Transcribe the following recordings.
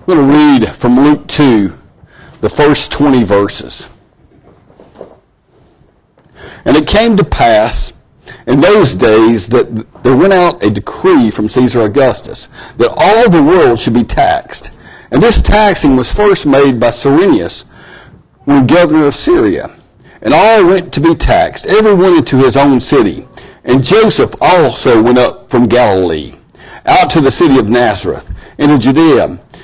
I'm going to read from Luke 2, the first 20 verses. And it came to pass in those days that there went out a decree from Caesar Augustus that all the world should be taxed. And this taxing was first made by Cyrenius when governor of Syria. And all went to be taxed, every one into his own city. And Joseph also went up from Galilee, out to the city of Nazareth, into Judea,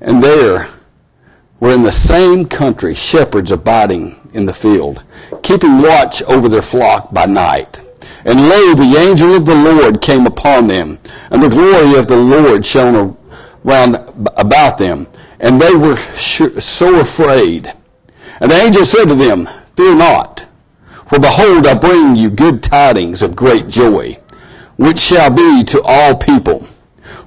And there were in the same country shepherds abiding in the field, keeping watch over their flock by night. And lo, the angel of the Lord came upon them, and the glory of the Lord shone around about them, and they were so afraid. And the angel said to them, Fear not, for behold, I bring you good tidings of great joy, which shall be to all people.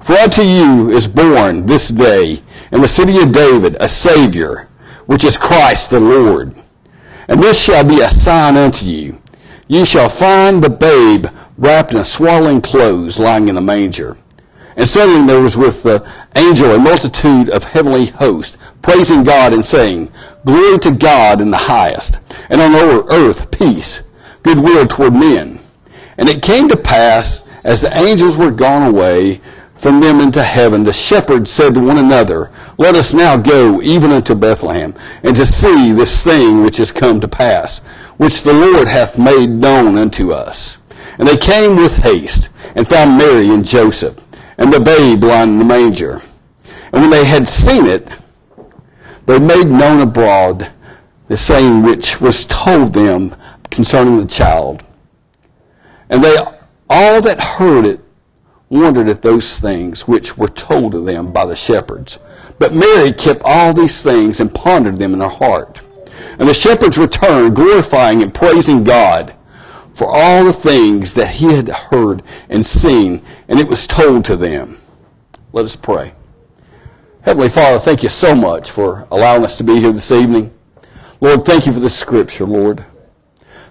For unto you is born this day in the city of David a Savior, which is Christ the Lord. And this shall be a sign unto you. Ye shall find the babe wrapped in swaddling clothes lying in a manger. And suddenly there was with the angel a multitude of heavenly hosts, praising God and saying, Glory to God in the highest, and on earth peace, goodwill toward men. And it came to pass, as the angels were gone away from them into heaven, the shepherds said to one another, Let us now go even unto Bethlehem, and to see this thing which is come to pass, which the Lord hath made known unto us. And they came with haste, and found Mary and Joseph and the babe lying in the manger. And when they had seen it, they made known abroad the saying which was told them concerning the child. And they all that heard it wondered at those things which were told to them by the shepherds. But Mary kept all these things and pondered them in her heart. And the shepherds returned, glorifying and praising God for all the things that he had heard and seen, and it was told to them. Let us pray. Heavenly Father, thank you so much for allowing us to be here this evening. Lord, thank you for this scripture, Lord.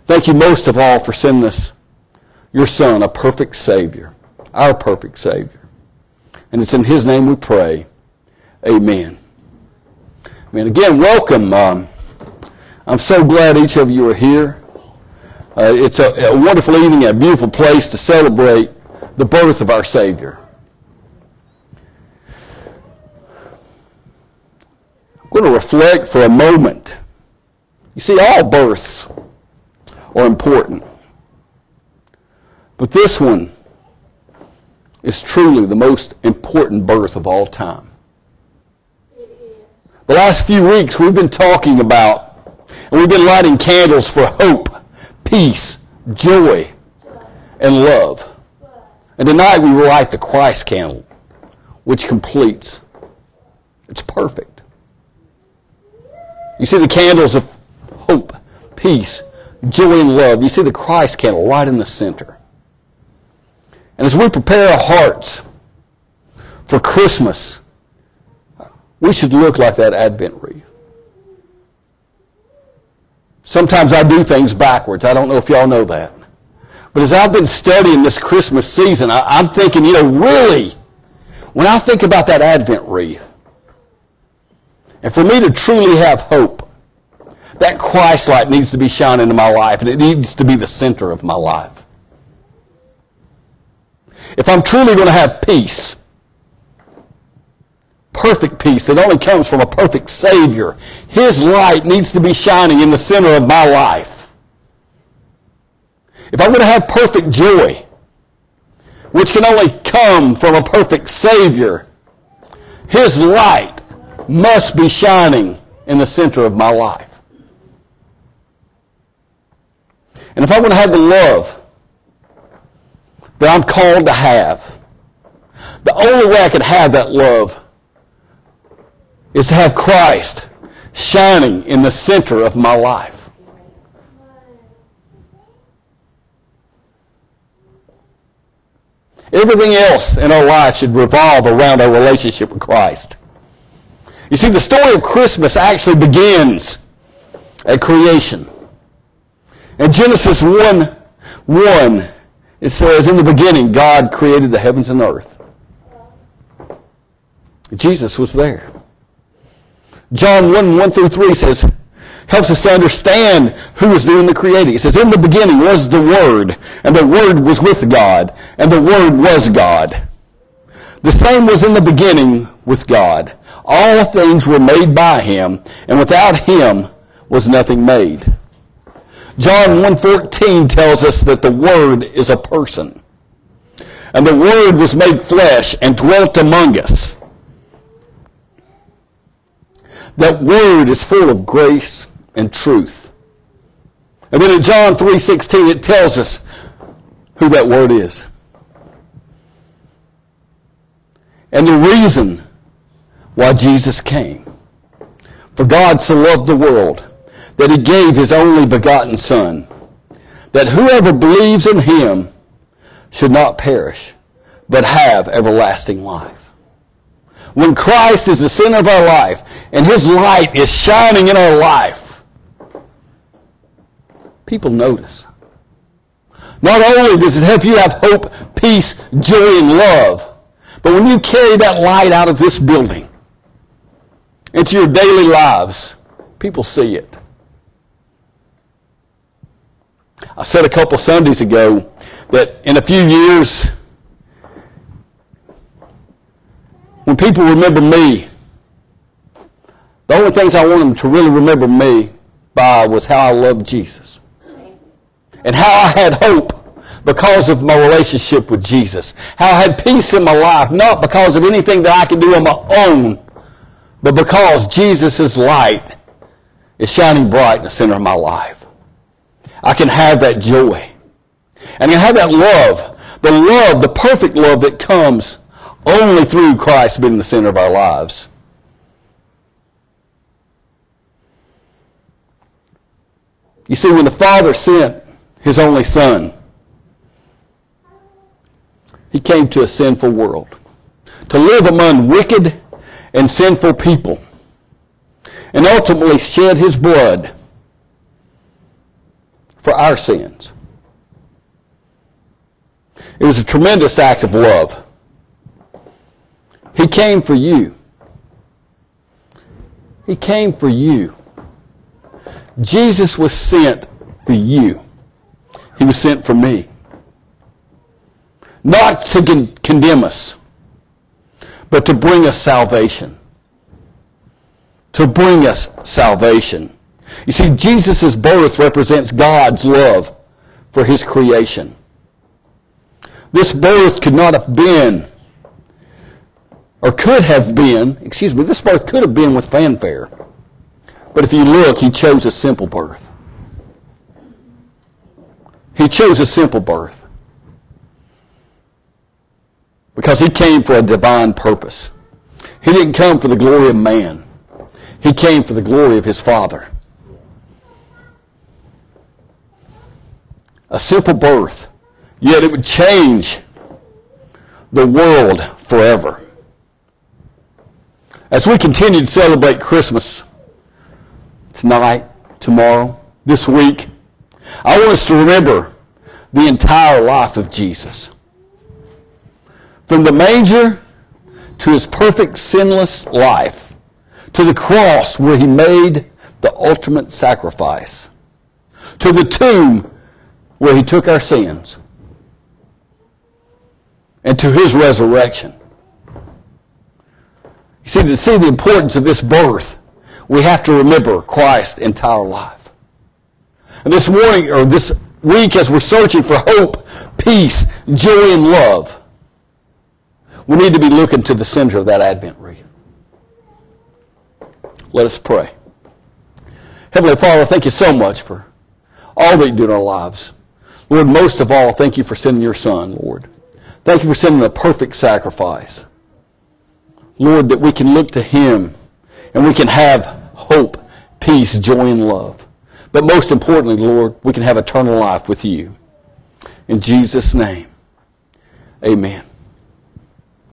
Thank you most of all for sending us your Son, a perfect Savior, our perfect Savior. And it's in His name we pray. Amen. I mean, again, welcome. Um, I'm so glad each of you are here. Uh, it's a, a wonderful evening, a beautiful place to celebrate the birth of our Savior. I'm going to reflect for a moment. You see, all births are important. But this one is truly the most important birth of all time. The last few weeks we've been talking about, and we've been lighting candles for hope peace, joy, and love. And tonight we will light the Christ candle, which completes. It's perfect. You see the candles of hope, peace, joy, and love. You see the Christ candle right in the center. And as we prepare our hearts for Christmas, we should look like that Advent wreath. Sometimes I do things backwards. I don't know if y'all know that. But as I've been studying this Christmas season, I, am thinking, you know, really, when I think about that Advent wreath, and for me to truly have hope, that Christ light needs to be shining in my life, and it needs to be the center of my life. If I'm truly going to have peace, perfect peace that only comes from a perfect Savior. His light needs to be shining in the center of my life. If I'm going to have perfect joy, which can only come from a perfect Savior, His light must be shining in the center of my life. And if I'm going to have the love that I'm called to have, the only way I can have that love is to have Christ shining in the center of my life. Everything else in our life should revolve around our relationship with Christ. You see, the story of Christmas actually begins at creation. In Genesis 1, 1, it says, In the beginning, God created the heavens and earth. Jesus was there. John 1, 1 through 3 says, helps us to understand who was doing the creating. It says, In the beginning was the Word, and the Word was with God, and the Word was God. The same was in the beginning with God. All things were made by him, and without him was nothing made. John 1.14 tells us that the Word is a person. And the Word was made flesh and dwelt among us. That Word is full of grace and truth. And then in John 3.16 it tells us who that Word is. And the reason why Jesus came. For God so loved the world that he gave his only begotten Son, that whoever believes in him should not perish, but have everlasting life. When Christ is the center of our life and his light is shining in our life, people notice. Not only does it help you have hope, peace, joy, and love, but when you carry that light out of this building into your daily lives, people see it. I said a couple Sundays ago that in a few years, when people remember me, the only things I want them to really remember me by was how I loved Jesus. And how I had hope because of my relationship with Jesus. How I had peace in my life, not because of anything that I could do on my own, but because Jesus' light is shining bright in the center of my life. I can have that joy. And I can have that love. The love, the perfect love that comes only through Christ being the center of our lives. You see, when the Father sent his only Son, he came to a sinful world to live among wicked and sinful people and ultimately shed his blood for our sins. It was a tremendous act of love. He came for you. He came for you. Jesus was sent for you. He was sent for me. Not to con- condemn us, but to bring us salvation. To bring us salvation. You see, Jesus' birth represents God's love for his creation. This birth could not have been, or could have been, excuse me, this birth could have been with fanfare. But if you look, he chose a simple birth. He chose a simple birth. Because he came for a divine purpose. He didn't come for the glory of man. He came for the glory of his Father. A simple birth, yet it would change the world forever. As we continue to celebrate Christmas tonight, tomorrow, this week, I want us to remember the entire life of Jesus. From the manger to his perfect sinless life, to the cross where he made the ultimate sacrifice, to the tomb where he took our sins and to his resurrection. You see, to see the importance of this birth, we have to remember Christ's entire life. And this morning, or this week, as we're searching for hope, peace, joy, and love, we need to be looking to the center of that Advent wreath. Let us pray. Heavenly Father, thank you so much for all that you do in our lives. Lord, most of all, thank you for sending your son, Lord. Thank you for sending a perfect sacrifice. Lord, that we can look to him and we can have hope, peace, joy, and love. But most importantly, Lord, we can have eternal life with you. In Jesus' name, amen.